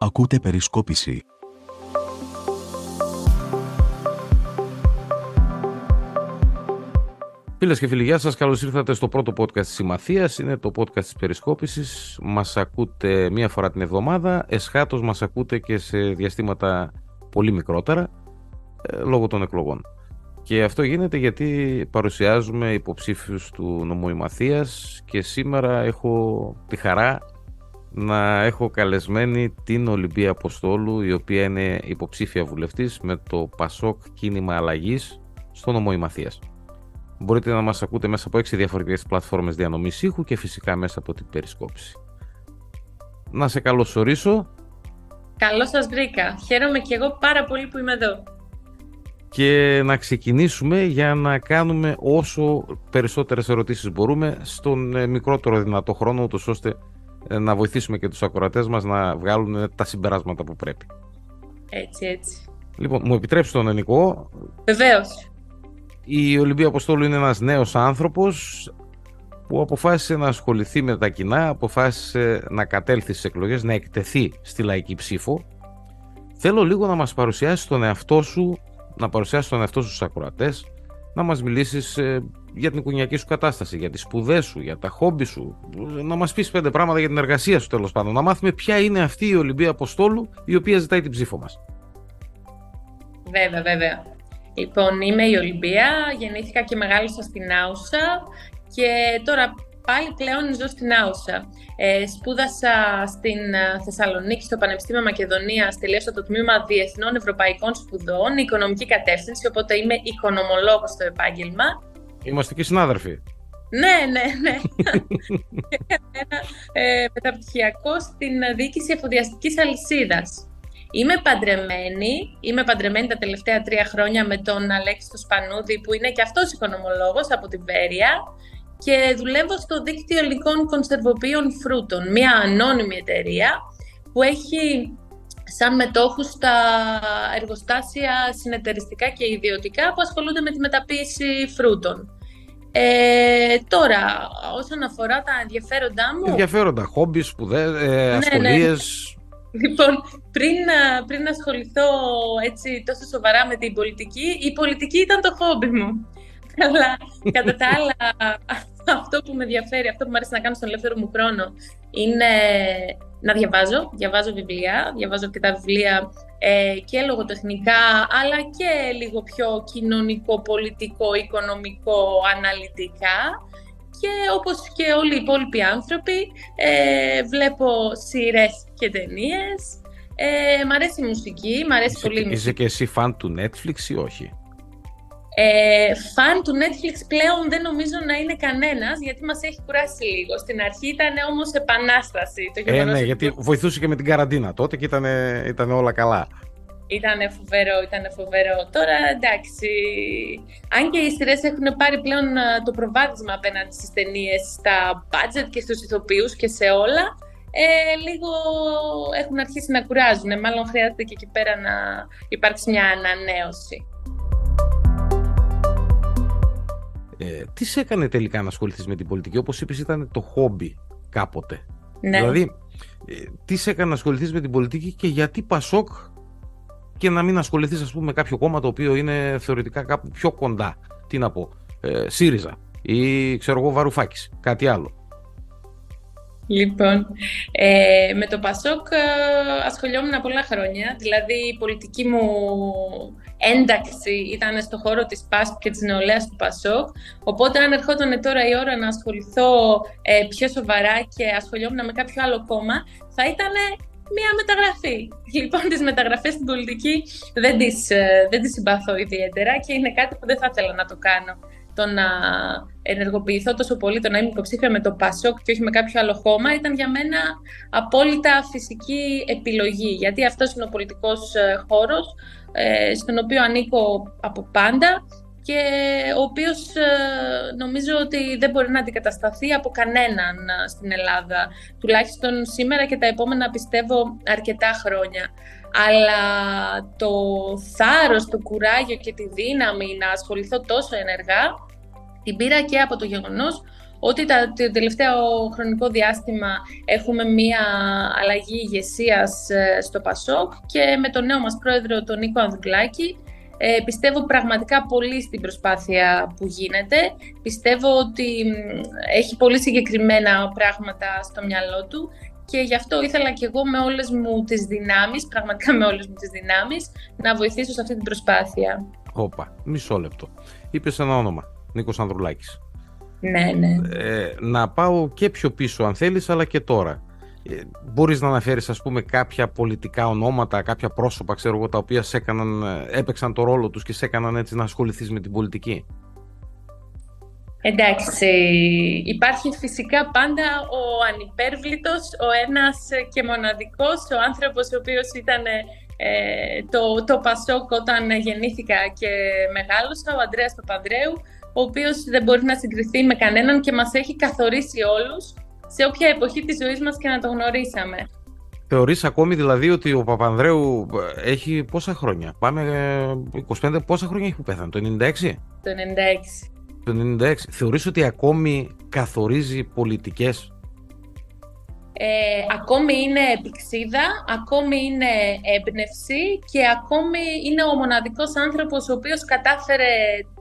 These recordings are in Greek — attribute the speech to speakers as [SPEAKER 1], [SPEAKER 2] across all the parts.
[SPEAKER 1] Ακούτε περισκόπηση.
[SPEAKER 2] Φίλες και φίλοι, γεια σας. Καλώς ήρθατε στο πρώτο podcast της Συμμαθίας. Είναι το podcast της Περισκόπησης. Μας ακούτε μία φορά την εβδομάδα. Εσχάτως μας ακούτε και σε διαστήματα πολύ μικρότερα ε, λόγω των εκλογών. Και αυτό γίνεται γιατί παρουσιάζουμε υποψήφιους του νομού και σήμερα έχω τη χαρά να έχω καλεσμένη την Ολυμπία Αποστόλου η οποία είναι υποψήφια βουλευτής με το Πασόκ Κίνημα Αλλαγής στο νομό Μπορείτε να μας ακούτε μέσα από έξι διαφορετικές πλατφόρμες διανομής ήχου και φυσικά μέσα από την περισκόπηση. Να σε καλωσορίσω.
[SPEAKER 3] Καλώς σας βρήκα. Χαίρομαι και εγώ πάρα πολύ που είμαι εδώ.
[SPEAKER 2] Και να ξεκινήσουμε για να κάνουμε όσο περισσότερες ερωτήσεις μπορούμε στον ε, μικρότερο δυνατό χρόνο, ούτως ώστε ε, να βοηθήσουμε και τους ακροατές μας να βγάλουν τα συμπεράσματα που πρέπει.
[SPEAKER 3] Έτσι, έτσι.
[SPEAKER 2] Λοιπόν, μου επιτρέψεις τον Ενικό.
[SPEAKER 3] Βεβαίως.
[SPEAKER 2] Η Ολυμπία Αποστόλου είναι ένας νέος άνθρωπος που αποφάσισε να ασχοληθεί με τα κοινά, αποφάσισε να κατέλθει στις εκλογές, να εκτεθεί στη λαϊκή ψήφο. Θέλω λίγο να μας παρουσιάσει τον εαυτό σου, να παρουσιάσει τον εαυτό σου στους ακροατές, να μας μιλήσεις ε, για την οικογενειακή σου κατάσταση, για τις σπουδές σου, για τα χόμπι σου, να μας πεις πέντε πράγματα για την εργασία σου τέλος πάντων, να μάθουμε ποια είναι αυτή η Ολυμπία Αποστόλου η οποία ζητάει την ψήφο μας.
[SPEAKER 3] Βέβαια, βέβαια. Λοιπόν, είμαι η Ολυμπία, γεννήθηκα και μεγάλωσα στην Άουσα και τώρα πάλι πλέον ζω στην Άουσα. Ε, σπούδασα στην ε, Θεσσαλονίκη, στο Πανεπιστήμιο Μακεδονία, τελείωσα το τμήμα Διεθνών Ευρωπαϊκών Σπουδών, οικονομική κατεύθυνση, οπότε είμαι οικονομολόγος στο επάγγελμα.
[SPEAKER 2] Είμαστε και συνάδελφοι.
[SPEAKER 3] Ναι, ναι, ναι. ένα ε, μεταπτυχιακό στην διοίκηση εφοδιαστικής αλυσίδας. Είμαι παντρεμένη, είμαι παντρεμένη τα τελευταία τρία χρόνια με τον Αλέξη του Σπανούδη που είναι και αυτός οικονομολόγος από την Βέρεια και δουλεύω στο δίκτυο υλικών κονσερβοποιών φρούτων, μια ανώνυμη εταιρεία που έχει σαν μετόχους τα εργοστάσια συνεταιριστικά και ιδιωτικά που ασχολούνται με τη μεταποίηση φρούτων. Ε, τώρα, όσον αφορά τα ενδιαφέροντά μου...
[SPEAKER 2] Ενδιαφέροντα, χόμπι, σπουδές, ε, ασχολίες...
[SPEAKER 3] Λοιπόν, πριν, πριν ασχοληθώ έτσι τόσο σοβαρά με την πολιτική, η πολιτική ήταν το χόμπι μου. Αλλά κατά τα άλλα, αυτό που με ενδιαφέρει, αυτό που μου αρέσει να κάνω στον ελεύθερο μου χρόνο, είναι να διαβάζω. Διαβάζω βιβλία, διαβάζω αρκετά βιβλία ε, και λογοτεχνικά, αλλά και λίγο πιο κοινωνικό, πολιτικό, οικονομικό, αναλυτικά και όπως και όλοι οι υπόλοιποι άνθρωποι ε, βλέπω σειρές και ταινίες. Ε, μ' αρέσει η μουσική, μ' αρέσει πολύ η μουσική.
[SPEAKER 2] Είσαι και εσύ φαν του Netflix ή όχι;
[SPEAKER 3] Ε, φαν του Netflix πλέον δεν νομίζω να είναι κανένας, γιατί μας έχει κουράσει λίγο. Στην αρχή ήταν όμως επανάσταση.
[SPEAKER 2] Το ε, ναι, γιατί βοηθούσε και με την καραντίνα τότε και ήταν, ήταν όλα καλά.
[SPEAKER 3] Ήταν φοβερό, ήταν φοβερό. Τώρα εντάξει, αν και οι σειρές έχουν πάρει πλέον το προβάδισμα απέναντι στις ταινίες, στα budget και στους ηθοποιούς και σε όλα, ε, λίγο έχουν αρχίσει να κουράζουν. Μάλλον χρειάζεται και εκεί πέρα να υπάρξει μια ανανέωση.
[SPEAKER 2] Ε, τι σε έκανε τελικά να ασχοληθείς με την πολιτική, όπως είπες ήταν το χόμπι κάποτε.
[SPEAKER 3] Ναι.
[SPEAKER 2] Δηλαδή, ε, τι σε έκανε να ασχοληθείς με την πολιτική και γιατί Πασόκ και να μην ασχοληθείς, ας πούμε, με κάποιο κόμμα το οποίο είναι θεωρητικά κάπου πιο κοντά. Τι να πω, ε, ΣΥΡΙΖΑ ή ξέρω εγώ Βαρουφάκης, κάτι άλλο.
[SPEAKER 3] Λοιπόν, ε, με το Πασόκ ε, ασχολιόμουν πολλά χρόνια. Δηλαδή, η πολιτική μου ένταξη ήταν στο χώρο της ΠΑΣΠ και της νεολαίας του Πασόκ. Οπότε, αν ερχόταν τώρα η ώρα να ασχοληθώ ε, πιο σοβαρά και ασχολιόμουν με κάποιο άλλο κόμμα, θα ήταν μία μεταγραφή. Λοιπόν, τις μεταγραφές στην πολιτική δεν τις, ε, δεν τις συμπαθώ ιδιαίτερα και είναι κάτι που δεν θα ήθελα να το κάνω. Το να ενεργοποιηθώ τόσο πολύ, το να είμαι υποψήφια με το ΠΑΣΟΚ και όχι με κάποιο άλλο χώμα, ήταν για μένα απόλυτα φυσική επιλογή. Γιατί αυτός είναι ο πολιτικός ε, χώρος, ε, στον οποίο ανήκω από πάντα και ο οποίος ε, νομίζω ότι δεν μπορεί να αντικατασταθεί από κανέναν ε, στην Ελλάδα, τουλάχιστον σήμερα και τα επόμενα πιστεύω αρκετά χρόνια. Αλλά το θάρρος, το κουράγιο και τη δύναμη να ασχοληθώ τόσο ενεργά την πήρα και από το γεγονός ότι το τελευταίο χρονικό διάστημα έχουμε μία αλλαγή ηγεσίας ε, στο ΠΑΣΟΚ και με τον νέο μας πρόεδρο, τον Νίκο Ανδουκλάκη, ε, πιστεύω πραγματικά πολύ στην προσπάθεια που γίνεται. Πιστεύω ότι έχει πολύ συγκεκριμένα πράγματα στο μυαλό του και γι' αυτό ήθελα και εγώ με όλες μου τις δυνάμεις, πραγματικά με όλες μου τις δυνάμεις, να βοηθήσω σε αυτή την προσπάθεια.
[SPEAKER 2] Όπα, μισό λεπτό. Είπες ένα όνομα, Νίκος Ανδρουλάκης.
[SPEAKER 3] Ναι, ναι.
[SPEAKER 2] Ε, να πάω και πιο πίσω αν θέλεις, αλλά και τώρα. Ε, μπορείς να αναφέρεις ας πούμε κάποια πολιτικά ονόματα, κάποια πρόσωπα ξέρω εγώ, τα οποία σε έκαναν, ε, έπαιξαν το ρόλο τους και σε έκαναν έτσι να ασχοληθείς με την πολιτική;
[SPEAKER 3] Εντάξει, υπάρχει φυσικά πάντα ο ανυπέρβλητος, ο ένας και μοναδικός, ο άνθρωπος ο οποίος ήταν ε, το, το Πασόκ όταν γεννήθηκα και μεγάλωσα, ο Ανδρέας Παπανδρέου, ο οποίος δεν μπορεί να συγκριθεί με κανέναν και μας έχει καθορίσει όλους σε όποια εποχή της ζωής μας και να το γνωρίσαμε.
[SPEAKER 2] Θεωρείς ακόμη δηλαδή ότι ο Παπανδρέου ε, έχει πόσα χρόνια, πάμε 25, ε, πόσα χρόνια έχει που πέθανε, το 96?
[SPEAKER 3] Το 96.
[SPEAKER 2] Το 96. Θεωρείς ότι ακόμη καθορίζει πολιτικές;
[SPEAKER 3] Ε, ακόμη είναι επικσίδα, ακόμη είναι έμπνευση και ακόμη είναι ο μοναδικός άνθρωπος ο οποίος κατάφερε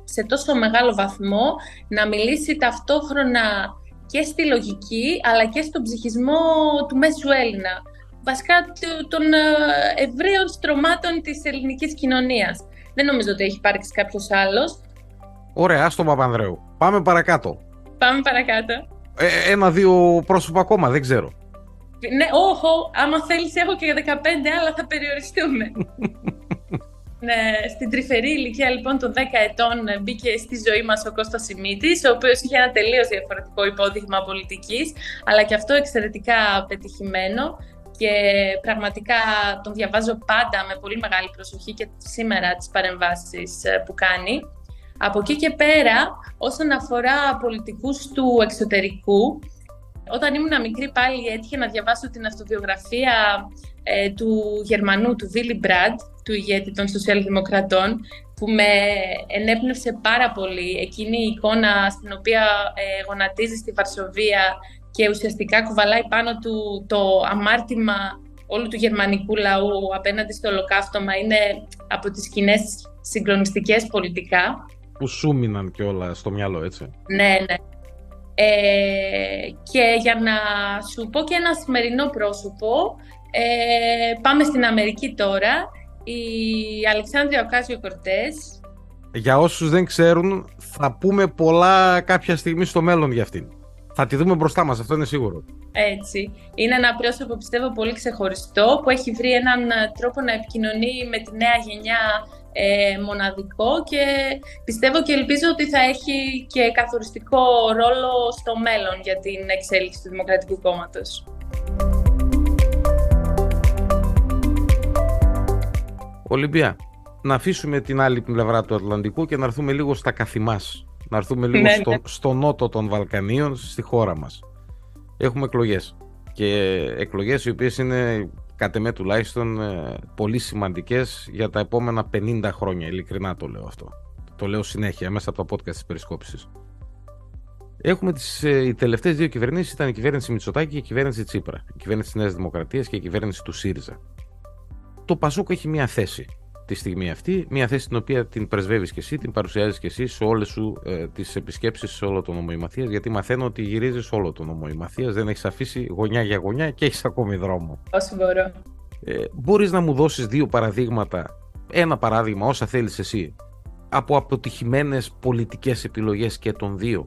[SPEAKER 3] σε τόσο μεγάλο βαθμό να μιλήσει ταυτόχρονα και στη λογική αλλά και στον ψυχισμό του μέσου Έλληνα. Βασικά των ε, ευρείων στρωμάτων της ελληνικής κοινωνίας. Δεν νομίζω ότι έχει υπάρξει κάποιος άλλος.
[SPEAKER 2] Ωραία, στον Παπανδρέου. Πάμε παρακάτω.
[SPEAKER 3] Πάμε παρακάτω.
[SPEAKER 2] Ε, Ένα-δύο πρόσωπα ακόμα, δεν ξέρω.
[SPEAKER 3] Ναι, όχο, άμα θέλεις έχω και 15 άλλα θα περιοριστούμε. ναι, στην τρυφερή ηλικία λοιπόν των 10 ετών ε, μπήκε στη ζωή μας ο Κώστας Σιμίτης, ο οποίος είχε ένα τελείως διαφορετικό υπόδειγμα πολιτικής, αλλά και αυτό εξαιρετικά πετυχημένο και πραγματικά τον διαβάζω πάντα με πολύ μεγάλη προσοχή και σήμερα τις παρεμβάσεις ε, που κάνει. Από εκεί και πέρα, όσον αφορά πολιτικούς του εξωτερικού, όταν ήμουν μικρή πάλι έτυχε να διαβάσω την αυτοβιογραφία ε, του Γερμανού, του Βίλι Μπραντ, του ηγέτη των Σοσιαλδημοκρατών, που με ενέπνευσε πάρα πολύ εκείνη η εικόνα στην οποία ε, γονατίζει στη Βαρσοβία και ουσιαστικά κουβαλάει πάνω του το αμάρτημα όλου του γερμανικού λαού απέναντι στο ολοκαύτωμα είναι από τις κοινέ συγκλονιστικές πολιτικά.
[SPEAKER 2] Που σου μείναν και όλα στο μυαλό, έτσι.
[SPEAKER 3] Ναι, ναι. Ε, και για να σου πω και ένα σημερινό πρόσωπο, ε, πάμε στην Αμερική τώρα, η Αλεξάνδρεια Οκάζιο Κορτές.
[SPEAKER 2] Για όσους δεν ξέρουν, θα πούμε πολλά κάποια στιγμή στο μέλλον για αυτήν. Θα τη δούμε μπροστά μας, αυτό είναι σίγουρο.
[SPEAKER 3] Έτσι. Είναι ένα πρόσωπο, πιστεύω, πολύ ξεχωριστό, που έχει βρει έναν τρόπο να επικοινωνεί με τη νέα γενιά ε, μοναδικό και πιστεύω και ελπίζω ότι θα έχει και καθοριστικό ρόλο στο μέλλον για την εξέλιξη του Δημοκρατικού Κόμματος.
[SPEAKER 2] Ολυμπία, να αφήσουμε την άλλη πλευρά του Ατλαντικού και να έρθουμε λίγο στα καθημάς. Να έρθουμε λίγο ναι, στο, ναι. στο νότο των Βαλκανίων, στη χώρα μας. Έχουμε εκλογές και εκλογές οι οποίες είναι κατ' εμέ τουλάχιστον ε, πολύ σημαντικές για τα επόμενα 50 χρόνια, ειλικρινά το λέω αυτό. Το λέω συνέχεια μέσα από το podcast της Περισκόπησης. Έχουμε τις, ε, οι τελευταίες δύο κυβερνήσεις ήταν η κυβέρνηση Μητσοτάκη και η κυβέρνηση Τσίπρα. Η κυβέρνηση της Νέας Δημοκρατίας και η κυβέρνηση του ΣΥΡΙΖΑ. Το Πασόκ έχει μια θέση τη στιγμή αυτή, μια θέση την οποία την πρεσβεύεις και εσύ, την παρουσιάζεις και εσύ σε όλες σου ε, τις επισκέψεις σε όλο το νομό γιατί μαθαίνω ότι γυρίζεις όλο το νομό δεν έχεις αφήσει γωνιά για γωνιά και έχεις ακόμη δρόμο.
[SPEAKER 3] Όσο μπορώ.
[SPEAKER 2] Ε, μπορείς να μου δώσεις δύο παραδείγματα, ένα παράδειγμα όσα θέλεις εσύ, από αποτυχημένες πολιτικές επιλογές και των δύο;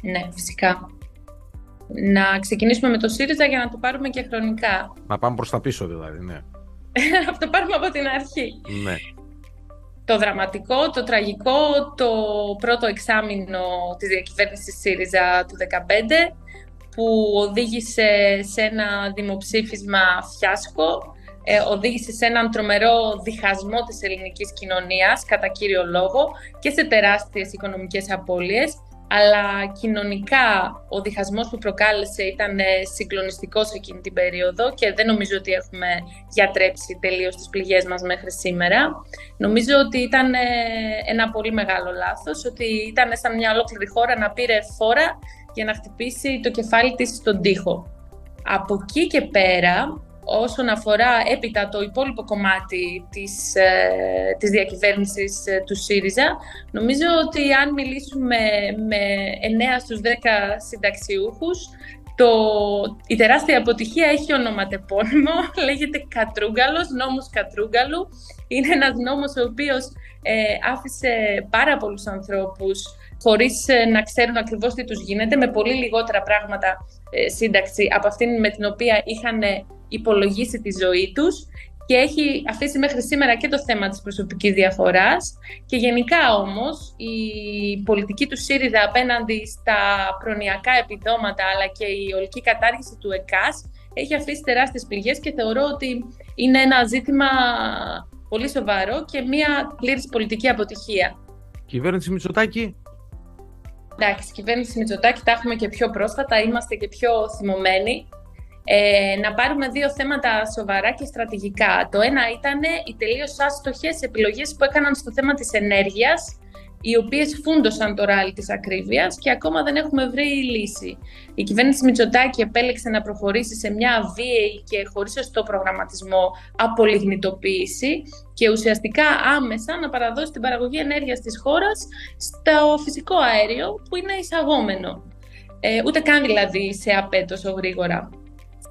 [SPEAKER 3] Ναι, φυσικά. Να ξεκινήσουμε με το ΣΥΡΙΖΑ για να το πάρουμε και χρονικά.
[SPEAKER 2] Να πάμε προς τα πίσω δηλαδή, ναι.
[SPEAKER 3] Θα το πάρουμε από την αρχή.
[SPEAKER 2] Ναι.
[SPEAKER 3] Το δραματικό, το τραγικό, το πρώτο εξάμεινο της διακυβέρνησης ΣΥΡΙΖΑ του 2015 που οδήγησε σε ένα δημοψήφισμα φιάσκο, ε, οδήγησε σε έναν τρομερό διχασμό της ελληνικής κοινωνίας κατά κύριο λόγο και σε τεράστιες οικονομικές απώλειες αλλά κοινωνικά ο διχασμός που προκάλεσε ήταν ε, συγκλονιστικός εκείνη την περίοδο και δεν νομίζω ότι έχουμε γιατρέψει τελείως τις πληγές μας μέχρι σήμερα. Νομίζω ότι ήταν ε, ένα πολύ μεγάλο λάθος, ότι ήταν σαν μια ολόκληρη χώρα να πήρε φόρα για να χτυπήσει το κεφάλι της στον τοίχο. Από εκεί και πέρα, όσον αφορά έπειτα το υπόλοιπο κομμάτι της, ε, της διακυβέρνησης ε, του ΣΥΡΙΖΑ, νομίζω ότι αν μιλήσουμε με 9 στους 10 συνταξιούχους, το, η τεράστια αποτυχία έχει ονοματεπώνυμο, λέγεται Κατρούγκαλος, νόμος Κατρούγκαλου. Είναι ένας νόμος ο οποίος ε, άφησε πάρα πολλούς ανθρώπους χωρίς ε, να ξέρουν ακριβώς τι τους γίνεται, με πολύ λιγότερα πράγματα ε, σύνταξη από αυτήν με την οποία είχαν υπολογίσει τη ζωή τους και έχει αφήσει μέχρι σήμερα και το θέμα της προσωπικής διαφοράς και γενικά όμως η πολιτική του ΣΥΡΙΖΑ απέναντι στα προνοιακά επιδόματα αλλά και η ολική κατάργηση του ΕΚΑΣ έχει αφήσει τεράστιες πληγές και θεωρώ ότι είναι ένα ζήτημα πολύ σοβαρό και μια πλήρης πολιτική αποτυχία.
[SPEAKER 2] Κυβέρνηση Μητσοτάκη.
[SPEAKER 3] Εντάξει, κυβέρνηση Μητσοτάκη τα έχουμε και πιο πρόσφατα, είμαστε και πιο θυμωμένοι ε, να πάρουμε δύο θέματα σοβαρά και στρατηγικά. Το ένα ήταν οι τελείως άστοχες επιλογές που έκαναν στο θέμα της ενέργειας, οι οποίες φούντωσαν το ράλι της ακρίβειας και ακόμα δεν έχουμε βρει λύση. Η κυβέρνηση Μητσοτάκη επέλεξε να προχωρήσει σε μια βίαιη και χωρίς σωστό προγραμματισμό απολιγνητοποίηση και ουσιαστικά άμεσα να παραδώσει την παραγωγή ενέργειας της χώρας στο φυσικό αέριο που είναι εισαγόμενο. Ε, ούτε καν δηλαδή σε ΑΠΕ τόσο γρήγορα.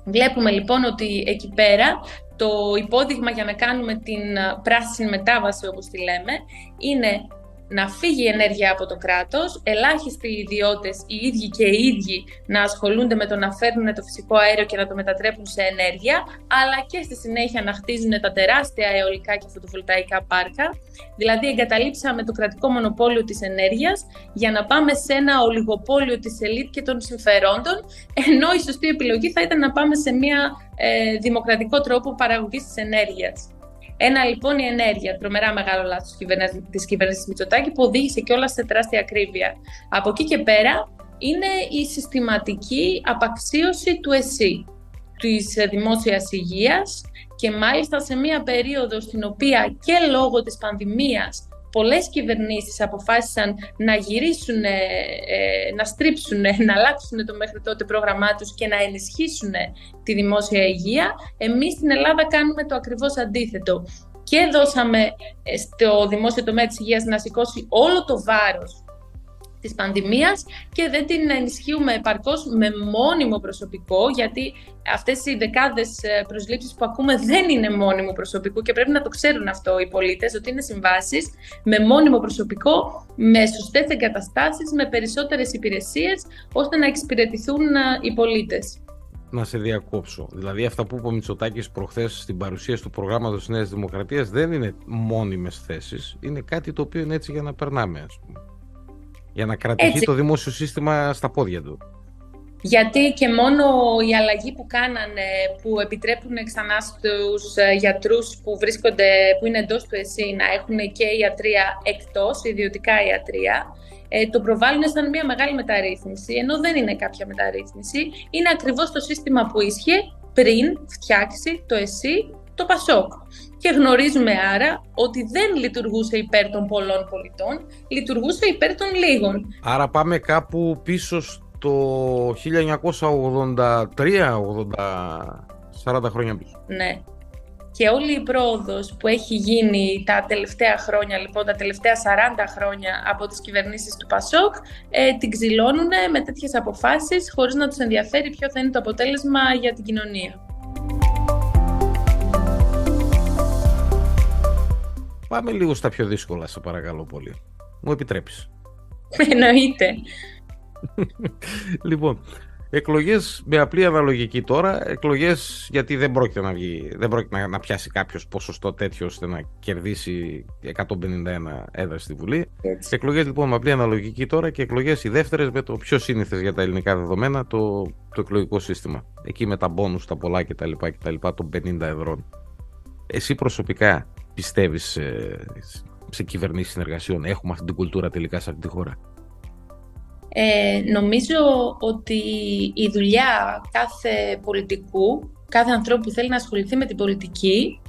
[SPEAKER 3] Βλέπουμε λοιπόν ότι εκεί πέρα το υπόδειγμα για να κάνουμε την πράσινη μετάβαση όπως τη λέμε είναι να φύγει η ενέργεια από το κράτος, ελάχιστοι ιδιώτες, οι ίδιοι και οι ίδιοι να ασχολούνται με το να φέρνουν το φυσικό αέριο και να το μετατρέπουν σε ενέργεια, αλλά και στη συνέχεια να χτίζουν τα τεράστια αιωλικά και φωτοβολταϊκά πάρκα. Δηλαδή εγκαταλείψαμε το κρατικό μονοπόλιο της ενέργειας για να πάμε σε ένα ολιγοπόλιο της ελίτ και των συμφερόντων, ενώ η σωστή επιλογή θα ήταν να πάμε σε μια ε, δημοκρατικό τρόπο παραγωγής της ενέργειας. Ένα λοιπόν η ενέργεια, τρομερά μεγάλο λάθος της κυβέρνησης Μητσοτάκη που οδήγησε και όλα σε τεράστια ακρίβεια. Από εκεί και πέρα είναι η συστηματική απαξίωση του ΕΣΥ, της δημόσιας υγείας και μάλιστα σε μια περίοδο στην οποία και λόγω της πανδημίας πολλές κυβερνήσεις αποφάσισαν να γυρίσουν, ε, να στρίψουν, να αλλάξουν το μέχρι τότε πρόγραμμά τους και να ενισχύσουν τη δημόσια υγεία, εμείς στην Ελλάδα κάνουμε το ακριβώς αντίθετο. Και δώσαμε ε, στο δημόσιο τομέα της υγείας να σηκώσει όλο το βάρος της πανδημίας και δεν την ενισχύουμε επαρκώς με μόνιμο προσωπικό, γιατί αυτές οι δεκάδες ε, προσλήψεις που ακούμε δεν είναι μόνιμο προσωπικό και πρέπει να το ξέρουν αυτό οι πολίτες, ότι είναι συμβάσεις με μόνιμο προσωπικό, με σωστές εγκαταστάσεις, με περισσότερες υπηρεσίες, ώστε να εξυπηρετηθούν ε, οι πολίτες.
[SPEAKER 2] Να σε διακόψω. Δηλαδή, αυτά που είπε ο Μητσοτάκης προχθές στην παρουσίαση του προγράμματος της Νέας Δημοκρατίας δεν είναι μόνιμες θέσεις. Είναι κάτι το οποίο είναι έτσι για να περνάμε, ας πούμε για να κρατηθεί το δημόσιο σύστημα στα πόδια του.
[SPEAKER 3] Γιατί και μόνο η αλλαγή που κάνανε, που επιτρέπουν ξανά στους ε, γιατρούς που, βρίσκονται, που είναι εντός του ΕΣΥ να έχουν και ιατρία εκτός, ιδιωτικά ιατρία, ε, το προβάλλουν σαν μια μεγάλη μεταρρύθμιση, ενώ δεν είναι κάποια μεταρρύθμιση. Είναι ακριβώς το σύστημα που ίσχυε πριν φτιάξει το ΕΣΥ το ΠΑΣΟΚ. Και γνωρίζουμε άρα ότι δεν λειτουργούσε υπέρ των πολλών πολιτών, λειτουργούσε υπέρ των λίγων.
[SPEAKER 2] Άρα πάμε κάπου πίσω στο 1983, 40 χρόνια πίσω.
[SPEAKER 3] Ναι. Και όλη η πρόοδος που έχει γίνει τα τελευταία χρόνια, λοιπόν, τα τελευταία 40 χρόνια από τις κυβερνήσεις του ΠΑΣΟΚ, ε, την ξυλώνουν με τέτοιες αποφάσεις, χωρίς να τους ενδιαφέρει ποιο θα είναι το αποτέλεσμα για την κοινωνία.
[SPEAKER 2] Πάμε λίγο στα πιο δύσκολα, σε παρακαλώ πολύ. Μου επιτρέπεις.
[SPEAKER 3] Εννοείται.
[SPEAKER 2] λοιπόν, εκλογές με απλή αναλογική τώρα, εκλογές γιατί δεν πρόκειται να, βγει, δεν πρόκειται να, να πιάσει κάποιος ποσοστό τέτοιο ώστε να κερδίσει 151 έδρα στη Βουλή. Έτσι. Εκλογές λοιπόν με απλή αναλογική τώρα και εκλογές οι δεύτερες με το πιο σύνηθες για τα ελληνικά δεδομένα, το, το εκλογικό σύστημα. Εκεί με τα μπόνους, τα πολλά κτλ. κτλ των 50 ευρώ. Εσύ προσωπικά πιστεύεις σε, σε κυβερνήσεις συνεργασιών; Έχουμε αυτή την κουλτούρα τελικά σε αυτή τη χώρα;
[SPEAKER 3] Ε, νομίζω ότι η δουλειά κάθε πολιτικού, κάθε ανθρώπου που θέλει να ασχοληθεί με την πολιτική,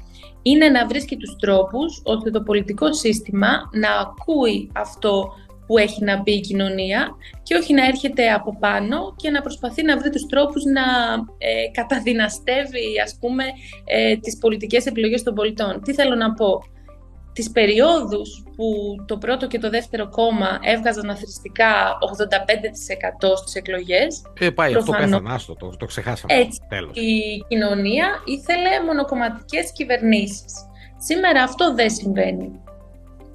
[SPEAKER 3] είναι να βρίσκει τους τρόπους ώστε το πολιτικό σύστημα να ακούει αυτό που έχει να πει η κοινωνία και όχι να έρχεται από πάνω και να προσπαθεί να βρει τους τρόπους να ε, καταδυναστεύει ας πούμε ε, τις πολιτικές επιλογές των πολιτών. Τι θέλω να πω; Τις περιόδους που το πρώτο και το δεύτερο κόμμα έβγαζαν αθρηστικά 85% στις εκλογές.
[SPEAKER 2] Ε, πάει, αυτό πέθανε, το, το ξεχάσαμε.
[SPEAKER 3] Έτσι, η κοινωνία ήθελε μονοκομματικές κυβερνήσεις. Σήμερα αυτό δεν συμβαίνει.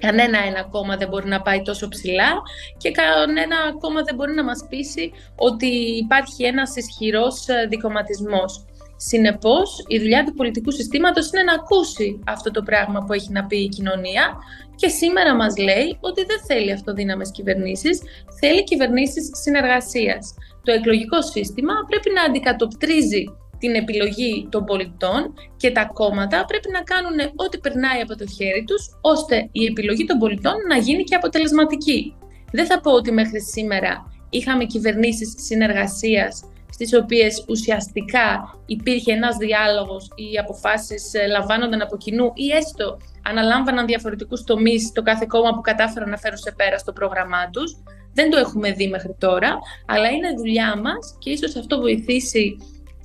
[SPEAKER 3] Κανένα ένα κόμμα δεν μπορεί να πάει τόσο ψηλά και κανένα κόμμα δεν μπορεί να μας πείσει ότι υπάρχει ένας ισχυρός δικοματισμός. Συνεπώς, η δουλειά του πολιτικού συστήματος είναι να ακούσει αυτό το πράγμα που έχει να πει η κοινωνία και σήμερα μας λέει ότι δεν θέλει αυτοδύναμες κυβερνήσεις, θέλει κυβερνήσεις συνεργασίας. Το εκλογικό σύστημα πρέπει να αντικατοπτρίζει την επιλογή των πολιτών και τα κόμματα πρέπει να κάνουν ό,τι περνάει από το χέρι τους, ώστε η επιλογή των πολιτών να γίνει και αποτελεσματική. Δεν θα πω ότι μέχρι σήμερα είχαμε κυβερνήσεις συνεργασίας στις οποίες ουσιαστικά υπήρχε ένας διάλογος ή οι αποφάσεις ε, λαμβάνονταν από κοινού ή έστω αναλάμβαναν διαφορετικούς τομείς το κάθε κόμμα που κατάφεραν να φέρουν σε πέρα στο πρόγραμμά τους. Δεν το έχουμε δει μέχρι τώρα, αλλά είναι δουλειά μας και ίσως αυτό βοηθήσει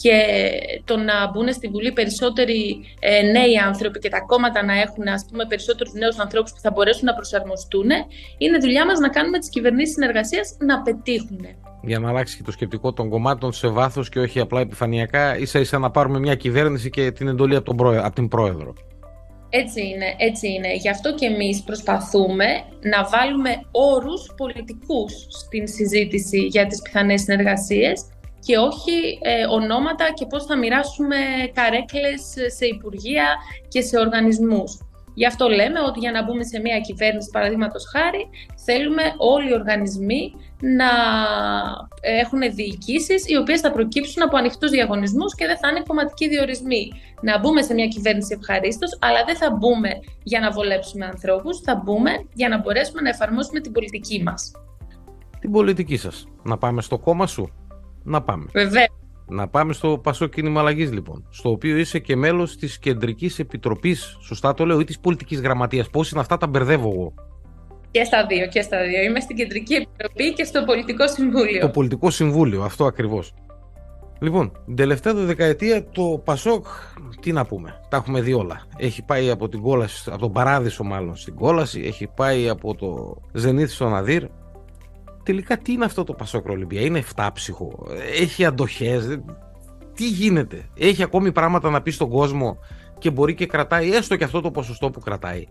[SPEAKER 3] και το να μπουν στη Βουλή περισσότεροι ε, νέοι άνθρωποι και τα κόμματα να έχουν ας πούμε, περισσότερους νέους ανθρώπους που θα μπορέσουν να προσαρμοστούν, είναι δουλειά μας να κάνουμε τις κυβερνήσεις συνεργασίας να πετύχουν
[SPEAKER 2] για να αλλάξει και το σκεπτικό των κομμάτων σε βάθος και όχι απλά επιφανειακά, ίσα ίσα να πάρουμε μια κυβέρνηση και την εντολή από, τον πρόεδρο, από την πρόεδρο.
[SPEAKER 3] Έτσι είναι, έτσι είναι. Γι' αυτό και εμείς προσπαθούμε να βάλουμε όρους πολιτικούς στην συζήτηση για τις πιθανές συνεργασίες και όχι ε, ονόματα και πώς θα μοιράσουμε καρέκλες σε υπουργεία και σε οργανισμούς. Γι' αυτό λέμε ότι για να μπούμε σε μια κυβέρνηση, παραδείγματος χάρη, θέλουμε όλοι οι οργανισμοί να έχουν διοικήσεις οι οποίες θα προκύψουν από ανοιχτούς διαγωνισμούς και δεν θα είναι κομματικοί διορισμοί. Να μπούμε σε μια κυβέρνηση ευχαρίστως, αλλά δεν θα μπούμε για να βολέψουμε ανθρώπους, θα μπούμε για να μπορέσουμε να εφαρμόσουμε την πολιτική μας.
[SPEAKER 2] Την πολιτική σας. Να πάμε στο κόμμα σου. Να πάμε.
[SPEAKER 3] Βεβαίως.
[SPEAKER 2] Να πάμε στο Πασό Κίνημα Αλλαγής, λοιπόν. Στο οποίο είσαι και μέλος της Κεντρικής Επιτροπής, σωστά το λέω, ή της Πολιτικής Γραμματείας. Πώς είναι αυτά, τα μπερδεύω εγώ.
[SPEAKER 3] Και στα δύο, και στα δύο. Είμαι στην Κεντρική Επιτροπή και στο Πολιτικό Συμβούλιο.
[SPEAKER 2] Το Πολιτικό Συμβούλιο, αυτό ακριβώς. Λοιπόν, την τελευταία δεκαετία το Πασόκ, τι να πούμε, τα έχουμε δει όλα. Έχει πάει από την κόλαση, από τον Παράδεισο μάλλον στην κόλαση, έχει πάει από το Ζενήθ στο Ναδύρ, τελικά τι είναι αυτό το Πασόκρο Ολυμπία, είναι εφτάψυχο, έχει αντοχές, τι γίνεται, έχει ακόμη πράγματα να πει στον κόσμο και μπορεί και κρατάει έστω και αυτό το ποσοστό που κρατάει.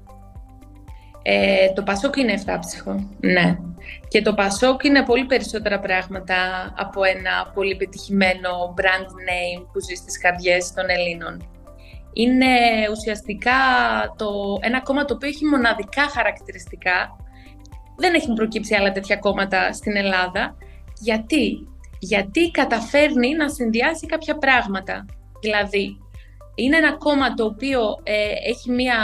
[SPEAKER 3] Ε, το Πασόκ είναι εφτάψυχο, ναι. Και το Πασόκ είναι πολύ περισσότερα πράγματα από ένα πολύ πετυχημένο brand name που ζει στις καρδιές των Ελλήνων. Είναι ουσιαστικά το, ένα κόμμα το οποίο έχει μοναδικά χαρακτηριστικά δεν έχουν προκύψει άλλα τέτοια κόμματα στην Ελλάδα. Γιατί; Γιατί καταφέρνει να συνδυάσει κάποια πράγματα. Δηλαδή, είναι ένα κόμμα το οποίο ε, έχει μία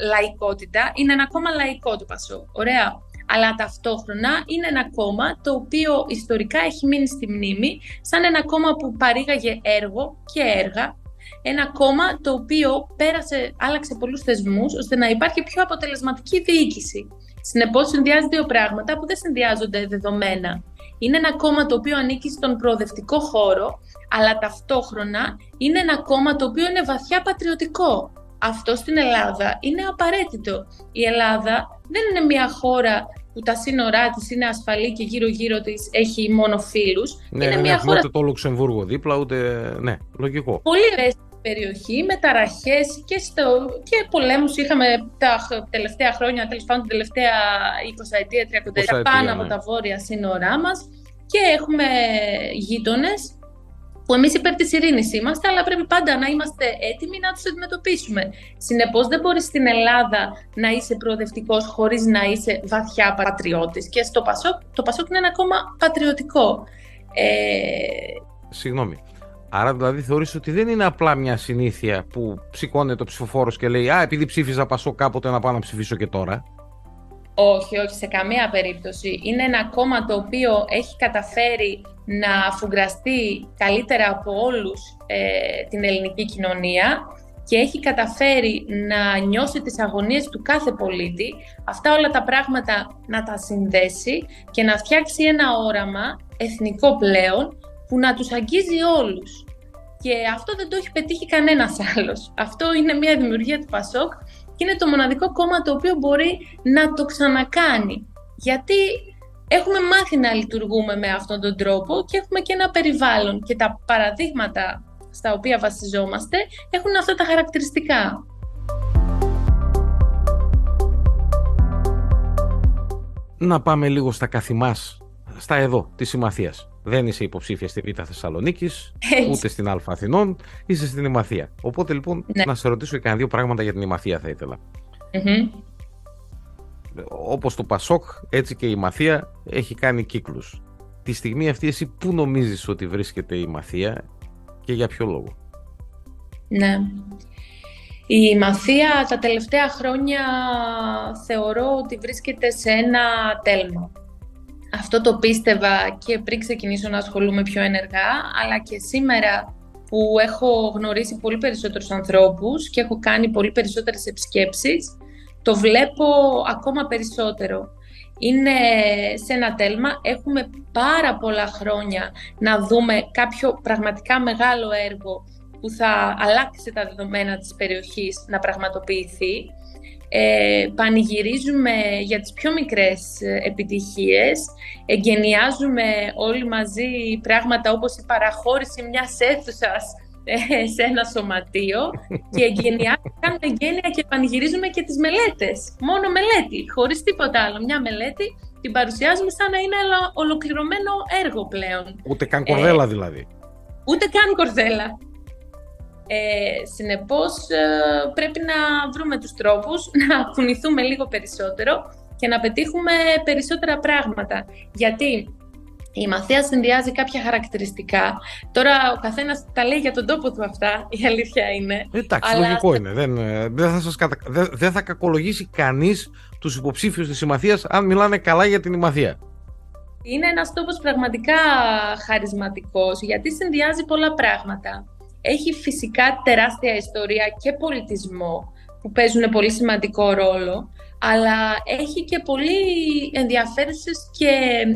[SPEAKER 3] λαϊκότητα, είναι ένα κόμμα λαϊκό το Πασό, ωραία. Αλλά ταυτόχρονα είναι ένα κόμμα το οποίο ιστορικά έχει μείνει στη μνήμη σαν ένα κόμμα που παρήγαγε έργο και έργα. Ένα κόμμα το οποίο πέρασε, άλλαξε πολλούς θεσμούς ώστε να υπάρχει πιο αποτελεσματική διοίκηση. Συνεπώς, συνδυάζει δύο πράγματα που δεν συνδυάζονται δεδομένα. Είναι ένα κόμμα το οποίο ανήκει στον προοδευτικό χώρο, αλλά ταυτόχρονα είναι ένα κόμμα το οποίο είναι βαθιά πατριωτικό. Αυτό στην Ελλάδα είναι απαραίτητο. Η Ελλάδα δεν είναι μια χώρα που τα σύνορά της είναι ασφαλή και γύρω-γύρω της έχει μόνο φίλους.
[SPEAKER 2] Ναι, είναι μια χώρα. Ούτε το Λουξεμβούργο δίπλα, ούτε. Ναι, λογικό.
[SPEAKER 3] Πολύ περιοχή με ταραχές και, στο, και πολέμους είχαμε τα τελευταία χρόνια, τέλος πάντων την τελευταία 20 ετία, 30 ετία πάνω ναι. από τα βόρεια σύνορά μας και έχουμε γείτονες που εμείς υπέρ της ειρήνης είμαστε, αλλά πρέπει πάντα να είμαστε έτοιμοι να τους αντιμετωπίσουμε. Συνεπώς δεν μπορείς στην Ελλάδα να είσαι προοδευτικός χωρίς να είσαι βαθιά πατριώτης. Και στο Πασόκ, το Πασόκ είναι ένα κόμμα πατριωτικό. Ε...
[SPEAKER 2] Συγγνώμη. Άρα δηλαδή θεωρείς ότι δεν είναι απλά μια συνήθεια που σηκώνεται το ψηφοφόρος και λέει «Α, επειδή ψήφιζα Πασό κάποτε να πάω να ψηφίσω και τώρα».
[SPEAKER 3] Όχι, όχι, σε καμία περίπτωση. Είναι ένα κόμμα το οποίο έχει καταφέρει να αφουγκραστεί καλύτερα από όλους ε, την ελληνική κοινωνία και έχει καταφέρει να νιώσει τις αγωνίες του κάθε πολίτη, αυτά όλα τα πράγματα να τα συνδέσει και να φτιάξει ένα όραμα εθνικό πλέον που να τους αγγίζει όλους. Και αυτό δεν το έχει πετύχει κανένας άλλος. Αυτό είναι μια δημιουργία του Πασόκ και είναι το μοναδικό κόμμα το οποίο μπορεί να το ξανακάνει. Γιατί έχουμε μάθει να λειτουργούμε με αυτόν τον τρόπο και έχουμε και ένα περιβάλλον και τα παραδείγματα στα οποία βασιζόμαστε έχουν αυτά τα χαρακτηριστικά.
[SPEAKER 2] Να πάμε λίγο στα καθημάς, στα εδώ, της Συμμαθίας. Δεν είσαι υποψήφια στη Β' Θεσσαλονίκης, ούτε στην Α Αθηνών, είσαι στην Ημαθία. Οπότε λοιπόν ναι. να σε ρωτήσω και κανένα δύο πράγματα για την Ημαθία θα ήθελα. Mm-hmm. Όπως το Πασόκ, έτσι και η Μαθία έχει κάνει κύκλους. Τη στιγμή αυτή εσύ πού νομίζεις ότι βρίσκεται η Μαθία και για ποιο λόγο;
[SPEAKER 3] Ναι. Η Μαθία τα τελευταία χρόνια θεωρώ ότι βρίσκεται σε ένα τέλμα. Αυτό το πίστευα και πριν ξεκινήσω να ασχολούμαι πιο ενεργά, αλλά και σήμερα που έχω γνωρίσει πολύ περισσότερους ανθρώπους και έχω κάνει πολύ περισσότερες επισκέψεις, το βλέπω ακόμα περισσότερο. Είναι σε ένα τέλμα, έχουμε πάρα πολλά χρόνια να δούμε κάποιο πραγματικά μεγάλο έργο που θα αλλάξει τα δεδομένα της περιοχής να πραγματοποιηθεί ε, πανηγυρίζουμε για τις πιο μικρές ε, επιτυχίες, εγκαινιάζουμε όλοι μαζί πράγματα όπως η παραχώρηση μιας αίθουσας ε, σε ένα σωματείο και εγκαινιάζουμε, κάνουμε εγγένεια και πανηγυρίζουμε και τις μελέτες. Μόνο μελέτη, χωρίς τίποτα άλλο. Μια μελέτη την παρουσιάζουμε σαν να είναι ένα ολοκληρωμένο έργο πλέον.
[SPEAKER 2] Ούτε καν κορδέλα δηλαδή.
[SPEAKER 3] Ούτε καν κορδέλα. Ε, συνεπώς ε, πρέπει να βρούμε τους τρόπους να κουνηθούμε λίγο περισσότερο και να πετύχουμε περισσότερα πράγματα. Γιατί η μαθία συνδυάζει κάποια χαρακτηριστικά. Τώρα ο καθένας τα λέει για τον τόπο του αυτά, η αλήθεια είναι.
[SPEAKER 2] Εντάξει, αλλά... λογικό είναι. Δεν, ε, δεν, θα σας κατα... δεν, δεν θα κακολογήσει κανείς τους υποψήφιους της συμμαθίας αν μιλάνε καλά για την ημαθία.
[SPEAKER 3] Είναι ένας τόπος πραγματικά χαρισματικός γιατί συνδυάζει πολλά πράγματα. Έχει φυσικά τεράστια ιστορία και πολιτισμό που παίζουν πολύ σημαντικό ρόλο, αλλά έχει και πολύ ενδιαφέρουσες και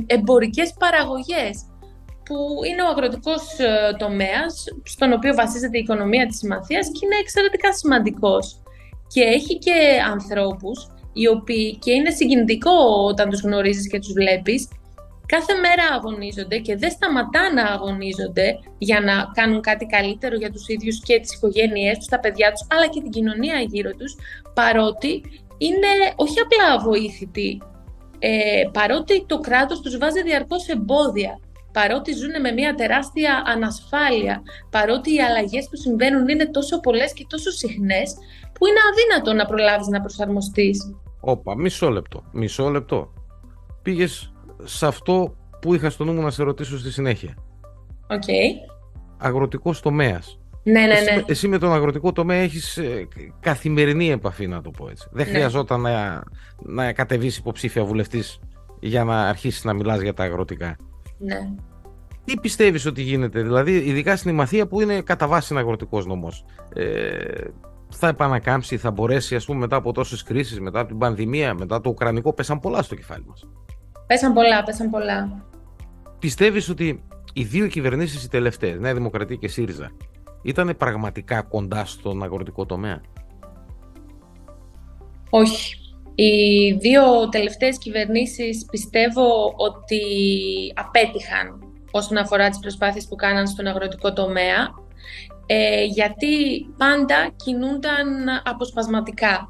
[SPEAKER 3] εμπορικές παραγωγές που είναι ο αγροτικός ε, τομέας στον οποίο βασίζεται η οικονομία της συμμαθίας και είναι εξαιρετικά σημαντικός. Και έχει και ανθρώπους οι οποίοι, και είναι συγκινητικό όταν τους γνωρίζεις και τους βλέπεις, κάθε μέρα αγωνίζονται και δεν σταματά να αγωνίζονται για να κάνουν κάτι καλύτερο για τους ίδιους και τις οικογένειές τους, τα παιδιά τους, αλλά και την κοινωνία γύρω τους, παρότι είναι όχι απλά αβοήθητοι, ε, παρότι το κράτος τους βάζει διαρκώς εμπόδια, παρότι ζουν με μια τεράστια ανασφάλεια, παρότι οι αλλαγές που συμβαίνουν είναι τόσο πολλές και τόσο συχνές, που είναι αδύνατο να προλάβεις να προσαρμοστείς.
[SPEAKER 2] Όπα, μισό λεπτό, μισό λεπτό. Πήγες σε αυτό που είχα στο νου μου να σε ρωτήσω στη συνέχεια.
[SPEAKER 3] OK. Okay.
[SPEAKER 2] Αγροτικός τομέας.
[SPEAKER 3] Ναι, ναι, ναι.
[SPEAKER 2] Εσύ, με τον αγροτικό τομέα έχεις ε, καθημερινή επαφή, να το πω έτσι. Δεν ναι. χρειαζόταν να, να κατεβείς υποψήφια βουλευτής για να αρχίσεις να μιλάς για τα αγροτικά.
[SPEAKER 3] Ναι.
[SPEAKER 2] Τι πιστεύεις ότι γίνεται, δηλαδή, ειδικά στην Ημαθία που είναι κατά βάση ένας αγροτικός νομός. Ε, θα επανακάμψει, θα μπορέσει, ας πούμε, μετά από τόσες κρίσεις, μετά από την πανδημία, μετά το Ουκρανικό, πέσαν πολλά στο κεφάλι μας.
[SPEAKER 3] Πέσαν πολλά, πέσαν πολλά.
[SPEAKER 2] Πιστεύεις ότι οι δύο κυβερνήσεις οι τελευταίες, Νέα Δημοκρατία και ΣΥΡΙΖΑ, ήταν πραγματικά κοντά στον αγροτικό τομέα;
[SPEAKER 3] Όχι. Οι δύο τελευταίες κυβερνήσεις πιστεύω ότι απέτυχαν όσον αφορά τις προσπάθειες που κάναν στον αγροτικό τομέα, ε, γιατί πάντα κινούνταν αποσπασματικά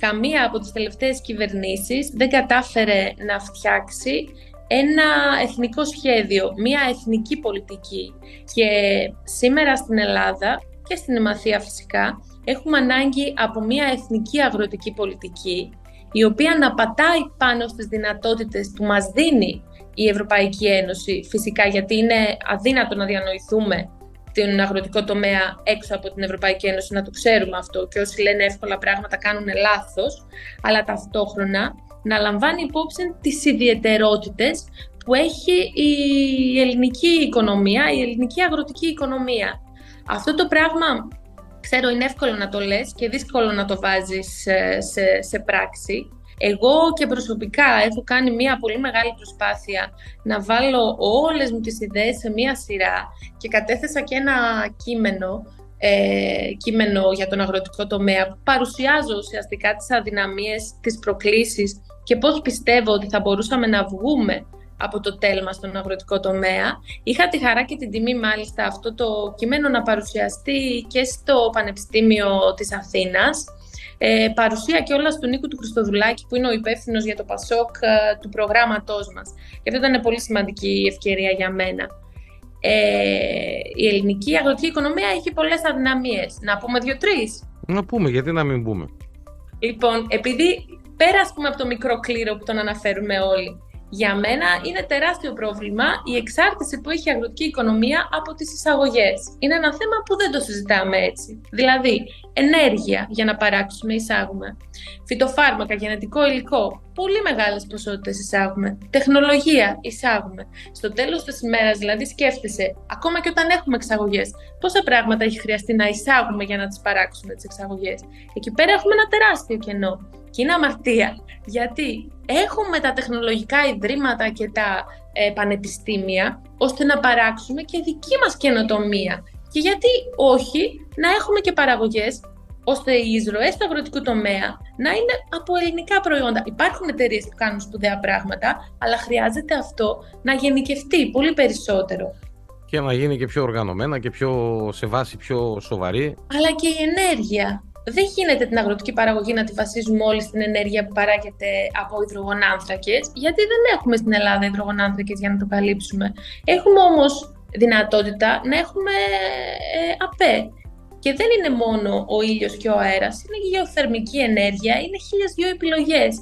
[SPEAKER 3] καμία από τις τελευταίες κυβερνήσεις δεν κατάφερε να φτιάξει ένα εθνικό σχέδιο, μια εθνική πολιτική. Και σήμερα στην Ελλάδα και στην Εμαθία φυσικά έχουμε ανάγκη από μια εθνική αγροτική πολιτική η οποία να πατάει πάνω στις δυνατότητες που μας δίνει η Ευρωπαϊκή Ένωση φυσικά γιατί είναι αδύνατο να διανοηθούμε την αγροτικό τομέα έξω από την Ευρωπαϊκή Ένωση, να το ξέρουμε αυτό και όσοι λένε εύκολα πράγματα κάνουν λάθος, αλλά ταυτόχρονα να λαμβάνει υπόψη τις ιδιαιτερότητες που έχει η ελληνική οικονομία, η ελληνική αγροτική οικονομία. Αυτό το πράγμα, ξέρω, είναι εύκολο να το λες και δύσκολο να το βάζεις σε, σε, σε πράξη. Εγώ και προσωπικά έχω κάνει μια πολύ μεγάλη προσπάθεια να βάλω όλες μου τις ιδέες σε μια σειρά και κατέθεσα και ένα κείμενο ε, κείμενο για τον αγροτικό τομέα που παρουσιάζω ουσιαστικά τις αδυναμίες, τις προκλήσεις και πώς πιστεύω ότι θα μπορούσαμε να βγούμε από το τέλμα στον αγροτικό τομέα. Είχα τη χαρά και την τιμή μάλιστα αυτό το κείμενο να παρουσιαστεί και στο Πανεπιστήμιο της Αθήνας. Ε, παρουσία και όλα του Νίκου του Χριστοδουλάκη που είναι ο υπεύθυνος για το ΠΑΣΟΚ ε, του προγράμματός μας. Και αυτό ήταν πολύ σημαντική ευκαιρία για μένα. Ε, η ελληνική αγροτική οικονομία έχει πολλές αδυναμίες. Να πούμε δύο-τρεις.
[SPEAKER 2] Να πούμε, γιατί να μην πούμε.
[SPEAKER 3] Λοιπόν, επειδή πέρα πούμε, από το μικρό κλήρο που τον αναφέρουμε όλοι, για μένα είναι τεράστιο πρόβλημα η εξάρτηση που έχει η αγροτική οικονομία από τις εισαγωγές. Είναι ένα θέμα που δεν το συζητάμε έτσι. Δηλαδή, ενέργεια για να παράξουμε εισάγουμε. Φυτοφάρμακα, γενετικό υλικό, πολύ μεγάλες ποσότητες εισάγουμε. Τεχνολογία εισάγουμε. Στο τέλος της ημέρας δηλαδή σκέφτεσαι, ακόμα και όταν έχουμε εξαγωγές, πόσα πράγματα έχει χρειαστεί να εισάγουμε για να τις παράξουμε τις εξαγωγές. Εκεί πέρα έχουμε ένα τεράστιο κενό. Και είναι αμαρτία. Γιατί έχουμε τα τεχνολογικά ιδρύματα και τα ε, πανεπιστήμια ώστε να παράξουμε και δική μας καινοτομία. Και γιατί όχι να έχουμε και παραγωγές ώστε οι εισρωές του αγροτικού τομέα να είναι από ελληνικά προϊόντα. Υπάρχουν εταιρείες που κάνουν σπουδαία πράγματα, αλλά χρειάζεται αυτό να γενικευτεί πολύ περισσότερο.
[SPEAKER 2] Και να γίνει και πιο οργανωμένα και πιο σε βάση πιο σοβαρή.
[SPEAKER 3] Αλλά και η ενέργεια δεν γίνεται την αγροτική παραγωγή να τη βασίζουμε όλοι στην ενέργεια που παράγεται από υδρογονάνθρακες, γιατί δεν έχουμε στην Ελλάδα υδρογονάνθρακες για να το καλύψουμε. Έχουμε όμως δυνατότητα να έχουμε ε, ΑΠΕ. Και δεν είναι μόνο ο ήλιος και ο αέρας, είναι και η γεωθερμική ενέργεια, είναι χίλιες δυο επιλογές.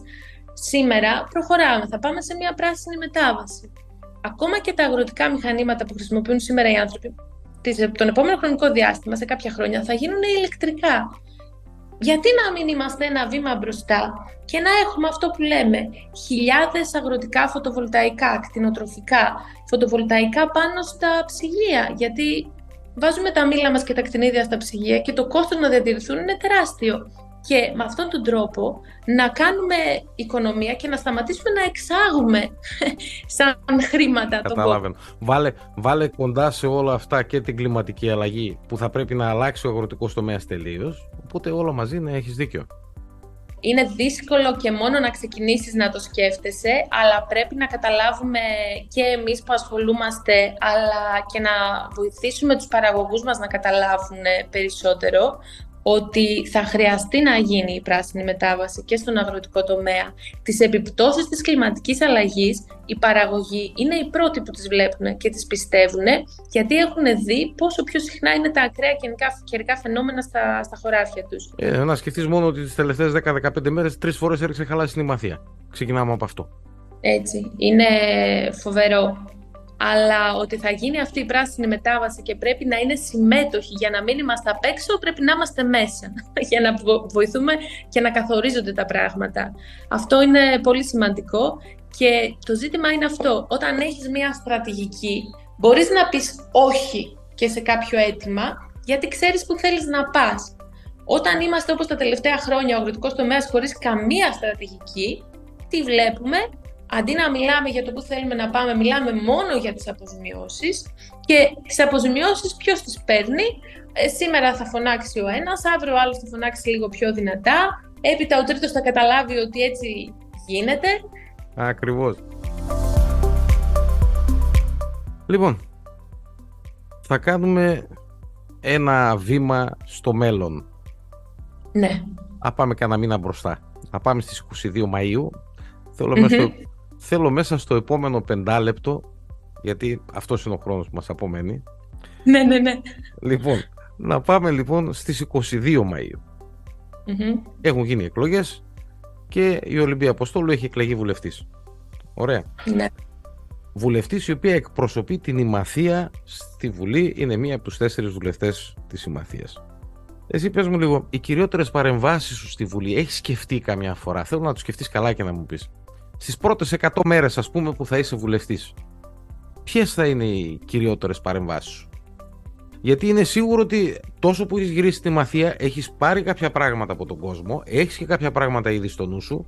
[SPEAKER 3] Σήμερα προχωράμε, θα πάμε σε μια πράσινη μετάβαση. Ακόμα και τα αγροτικά μηχανήματα που χρησιμοποιούν σήμερα οι άνθρωποι, τον επόμενο χρονικό διάστημα, σε κάποια χρόνια, θα γίνουν ηλεκτρικά γιατί να μην είμαστε ένα βήμα μπροστά και να έχουμε αυτό που λέμε χιλιάδες αγροτικά φωτοβολταϊκά, κτηνοτροφικά, φωτοβολταϊκά πάνω στα ψυγεία, γιατί βάζουμε τα μήλα μας και τα κτηνίδια στα ψυγεία και το κόστος να διατηρηθούν είναι τεράστιο και με αυτόν τον τρόπο να κάνουμε οικονομία και να σταματήσουμε να εξάγουμε σαν χρήματα.
[SPEAKER 2] Καταλάβαινο. Βάλε, βάλε κοντά σε όλα αυτά και την κλιματική αλλαγή που θα πρέπει να αλλάξει ο αγροτικός τομέας τελείως. οπότε όλο μαζί να έχεις δίκιο.
[SPEAKER 3] Είναι δύσκολο και μόνο να ξεκινήσεις να το σκέφτεσαι, αλλά πρέπει να καταλάβουμε και εμείς που ασχολούμαστε, αλλά και να βοηθήσουμε τους παραγωγούς μας να καταλάβουν περισσότερο ότι θα χρειαστεί να γίνει η πράσινη μετάβαση και στον αγροτικό τομέα. Τις επιπτώσεις της κλιματικής αλλαγής οι παραγωγοί είναι οι πρώτοι που τις βλέπουν και τις πιστεύουν γιατί έχουν δει πόσο πιο συχνά είναι τα ακραία καιρικά φαινόμενα στα, στα χωράφια τους.
[SPEAKER 2] Ε, να σκεφτείς μόνο ότι τις τελευταίες 10-15 μέρες τρεις φορές έριξε χαλάσει την Ημαθία. Ξεκινάμε από αυτό.
[SPEAKER 3] Έτσι. Είναι φοβερό αλλά ότι θα γίνει αυτή η πράσινη μετάβαση και πρέπει να είναι συμμέτοχοι για να μην είμαστε απ' έξω, πρέπει να είμαστε μέσα, για να βοηθούμε και να καθορίζονται τα πράγματα. Αυτό είναι πολύ σημαντικό και το ζήτημα είναι αυτό. Όταν έχεις μια στρατηγική, μπορείς να πεις όχι και σε κάποιο αίτημα, γιατί ξέρεις που θέλεις να πας. Όταν είμαστε όπως τα τελευταία χρόνια ο αγροτικός τομέας χωρίς καμία στρατηγική, τι βλέπουμε, αντί να μιλάμε για το που θέλουμε να πάμε, μιλάμε μόνο για τις αποζημιώσεις και τις αποζημιώσεις ποιος τις παίρνει; Ε, σήμερα θα φωνάξει ο ένας, αύριο ο άλλος θα φωνάξει λίγο πιο δυνατά, έπειτα ο τρίτος θα καταλάβει ότι έτσι γίνεται.
[SPEAKER 2] Ακριβώς. Λοιπόν, θα κάνουμε ένα βήμα στο μέλλον.
[SPEAKER 3] Ναι.
[SPEAKER 2] Θα πάμε κανένα μήνα μπροστά. Θα πάμε στις 22 Μαΐου. Θέλω mm στο θέλω μέσα στο επόμενο πεντάλεπτο, γιατί αυτός είναι ο χρόνος που μας απομένει.
[SPEAKER 3] Ναι, ναι, ναι.
[SPEAKER 2] Λοιπόν, να πάμε λοιπόν στις 22 Μαΐου. Έχουν γίνει εκλογές και η Ολυμπία Αποστόλου έχει εκλεγεί βουλευτής. Ωραία.
[SPEAKER 3] Ναι.
[SPEAKER 2] Βουλευτής η οποία εκπροσωπεί την Ημαθία στη Βουλή, είναι μία από τους τέσσερις βουλευτές της Ημαθίας. Εσύ πες μου λίγο, οι κυριότερες παρεμβάσεις σου στη Βουλή, έχεις σκεφτεί καμιά φορά, θέλω να το σκεφτείς καλά και να μου πεις. Στις πρώτες 100 μέρες ας πούμε που θα είσαι βουλευτής, ποιες θα είναι οι κυριότερες παρεμβάσεις σου; Γιατί είναι σίγουρο ότι τόσο που έχεις γυρίσει τη μαθία, έχεις πάρει κάποια πράγματα από τον κόσμο, έχεις και κάποια πράγματα ήδη στο νου σου.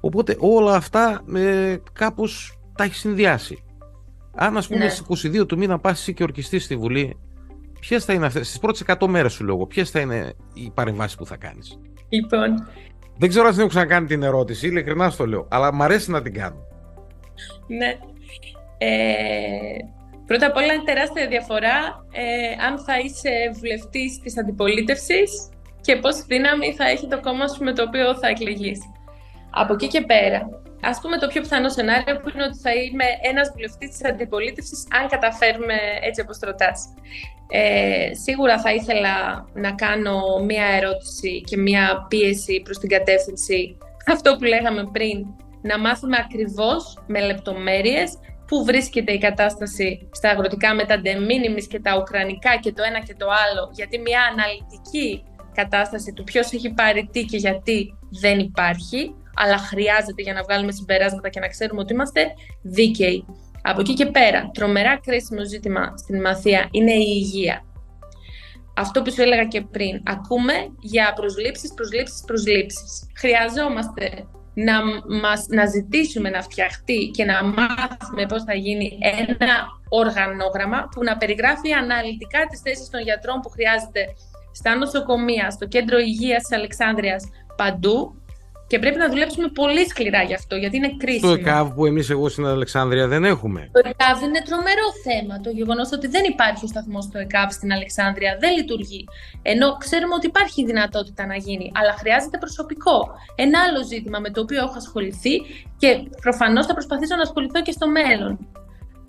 [SPEAKER 2] Οπότε όλα αυτά ε, κάπως τα έχεις συνδυάσει. Αν ας πούμε ναι. στις 22 του μήνα πας και ορκιστεί στη Βουλή, ποιες θα είναι αυτές, στις πρώτες 100 μέρες σου λόγω, ποιες θα είναι οι παρεμβάσεις που θα κάνεις;
[SPEAKER 3] Λοιπόν.
[SPEAKER 2] Δεν ξέρω αν την έχω ξανακάνει την ερώτηση, ειλικρινά στο λέω, αλλά μου αρέσει να την κάνω.
[SPEAKER 3] Ναι. Ε, πρώτα απ' όλα είναι τεράστια διαφορά ε, αν θα είσαι βουλευτής της αντιπολίτευσης και πόση δύναμη θα έχει το κόμμα σου με το οποίο θα εκλεγείς. Από εκεί και πέρα, ας πούμε το πιο πιθανό σενάριο που είναι ότι θα είμαι ένας βουλευτής της αντιπολίτευσης αν καταφέρουμε έτσι όπως το ρωτάς. Ε, σίγουρα θα ήθελα να κάνω μία ερώτηση και μία πίεση προς την κατεύθυνση αυτό που λέγαμε πριν, να μάθουμε ακριβώς με λεπτομέρειες πού βρίσκεται η κατάσταση στα αγροτικά με τα ντεμίνιμις και τα ουκρανικά και το ένα και το άλλο, γιατί μια αναλυτική κατάσταση του ποιος έχει πάρει τι και γιατί δεν υπάρχει, αλλά χρειάζεται για να βγάλουμε συμπεράσματα και να ξέρουμε ότι είμαστε δίκαιοι. Από εκεί και πέρα, τρομερά κρίσιμο ζήτημα στην Μαθία είναι η υγεία. Αυτό που σου έλεγα και πριν, ακούμε για προσλήψεις, προσλήψεις, προσλήψεις. Χρειαζόμαστε να, μας, να ζητήσουμε να φτιαχτεί και να μάθουμε πώς θα γίνει ένα οργανόγραμμα που να περιγράφει αναλυτικά τις θέσεις των γιατρών που χρειάζεται στα νοσοκομεία, στο κέντρο υγείας της Αλεξάνδρειας, παντού και πρέπει να δουλέψουμε πολύ σκληρά γι' αυτό, γιατί είναι κρίσιμο.
[SPEAKER 2] Το ΕΚΑΒ που εμείς εγώ στην Αλεξάνδρεια δεν έχουμε.
[SPEAKER 3] Το ΕΚΑΒ είναι τρομερό θέμα. Το γεγονός ότι δεν υπάρχει ο σταθμός στο ΕΚΑΒ στην Αλεξάνδρεια δεν λειτουργεί. Ενώ ξέρουμε ότι υπάρχει δυνατότητα να γίνει, αλλά χρειάζεται προσωπικό. Ένα άλλο ζήτημα με το οποίο έχω ασχοληθεί και προφανώς θα προσπαθήσω να ασχοληθώ και στο μέλλον.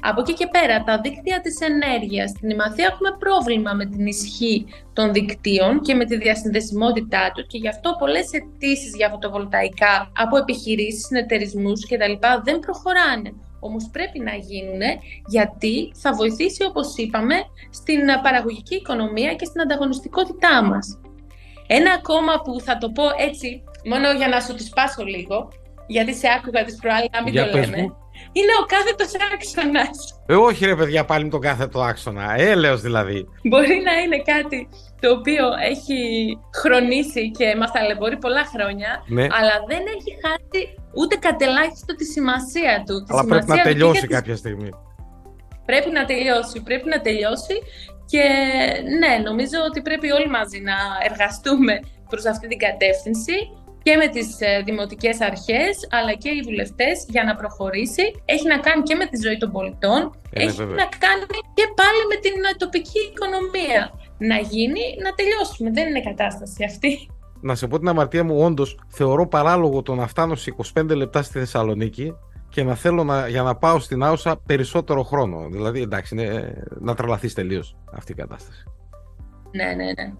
[SPEAKER 3] Από εκεί και πέρα, τα δίκτυα της ενέργειας. Στην Ημαθία έχουμε πρόβλημα με την ισχύ των δικτύων και με τη διασυνδεσιμότητά του και γι' αυτό πολλές αιτήσεις για φωτοβολταϊκά από επιχειρήσεις, συνεταιρισμούς κτλ. δεν προχωράνε. Όμως πρέπει να γίνουν γιατί θα βοηθήσει, όπως είπαμε, στην παραγωγική οικονομία και στην ανταγωνιστικότητά μας. Ένα ακόμα που θα το πω έτσι, μόνο για να σου τη σπάσω λίγο, γιατί σε άκουγα τις προάλλες να μην το λέμε είναι ο κάθετος άξονας.
[SPEAKER 2] Ε, όχι ρε παιδιά, πάλι με τον κάθετο άξονα. Έλεος δηλαδή.
[SPEAKER 3] Μπορεί να είναι κάτι το οποίο έχει χρονίσει και μας ταλαιπωρεί πολλά χρόνια, ναι. αλλά δεν έχει χάσει ούτε κατελάχιστο τη σημασία του.
[SPEAKER 2] Αλλά πρέπει να τελειώσει κάποια στιγμή.
[SPEAKER 3] Πρέπει να τελειώσει, πρέπει να τελειώσει και ναι, νομίζω ότι πρέπει όλοι μαζί να εργαστούμε προς αυτή την κατεύθυνση και με τις ε, δημοτικές αρχές, αλλά και οι βουλευτές για να προχωρήσει. Έχει να κάνει και με τη ζωή των πολιτών, ε, έχει να κάνει και πάλι με την ε, τοπική οικονομία. Να γίνει, να τελειώσουμε. Δεν είναι κατάσταση αυτή.
[SPEAKER 2] Να σε πω την αμαρτία μου, όντως θεωρώ παράλογο το να φτάνω σε 25 λεπτά στη Θεσσαλονίκη και να θέλω να, για να πάω στην Άουσα περισσότερο χρόνο. Δηλαδή, εντάξει, είναι, να τρελαθείς τελείως αυτή η κατάσταση.
[SPEAKER 3] Ναι, ναι, ναι.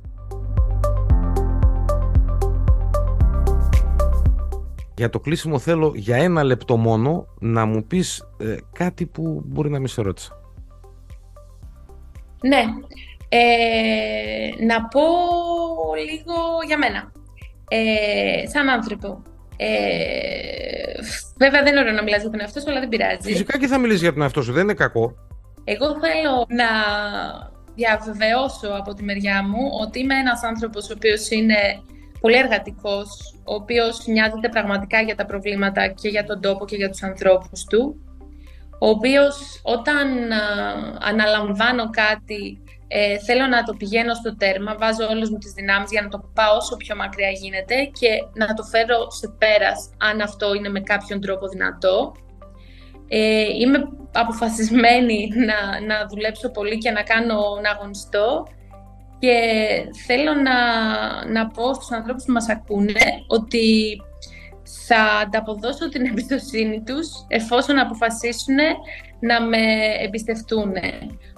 [SPEAKER 2] Για το κλείσιμο θέλω για ένα λεπτό μόνο να μου πεις ε, κάτι που μπορεί να μην σε ρώτησα.
[SPEAKER 3] Ναι. Ε, να πω λίγο για μένα. Ε, σαν άνθρωπο. Ε, βέβαια δεν είναι ωραίο να μιλάς για τον εαυτό σου, αλλά δεν πειράζει.
[SPEAKER 2] Φυσικά και θα μιλήσεις για τον εαυτό σου, δεν είναι κακό.
[SPEAKER 3] Εγώ θέλω να διαβεβαιώσω από τη μεριά μου ότι είμαι ένας άνθρωπος ο οποίος είναι πολύ εργατικός, ο οποίος νοιάζεται πραγματικά για τα προβλήματα και για τον τόπο και για τους ανθρώπους του, ο οποίος όταν αναλαμβάνω κάτι ε, θέλω να το πηγαίνω στο τέρμα, βάζω όλες μου τις δυνάμεις για να το πάω όσο πιο μακριά γίνεται και να το φέρω σε πέρας αν αυτό είναι με κάποιον τρόπο δυνατό. Ε, είμαι αποφασισμένη να, να δουλέψω πολύ και να κάνω να αγωνιστώ και θέλω να, να πω στους ανθρώπους που μας ακούνε ότι θα ανταποδώσω την εμπιστοσύνη τους εφόσον αποφασίσουν να με εμπιστευτούν.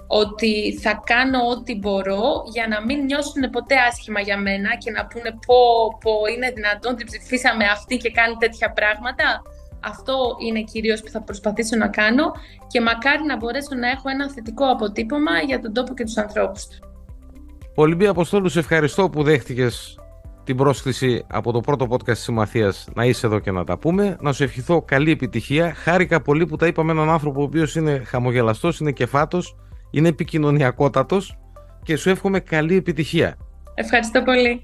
[SPEAKER 3] Ότι θα κάνω ό,τι μπορώ για να μην νιώσουν ποτέ άσχημα για μένα και να πούνε πω, πω είναι δυνατόν την ψηφίσαμε αυτή και κάνει τέτοια πράγματα. Αυτό είναι κυρίως που θα προσπαθήσω να κάνω και μακάρι να μπορέσω να έχω ένα θετικό αποτύπωμα για τον τόπο και τους ανθρώπους του.
[SPEAKER 2] Ολυμπία Αποστόλου, σε ευχαριστώ που δέχτηκες την πρόσκληση από το πρώτο podcast της Συμμαθίας να είσαι εδώ και να τα πούμε. Να σου ευχηθώ καλή επιτυχία. Χάρηκα πολύ που τα είπαμε έναν άνθρωπο ο οποίος είναι χαμογελαστός, είναι κεφάτος, είναι επικοινωνιακότατος και σου εύχομαι καλή επιτυχία.
[SPEAKER 3] Ευχαριστώ πολύ.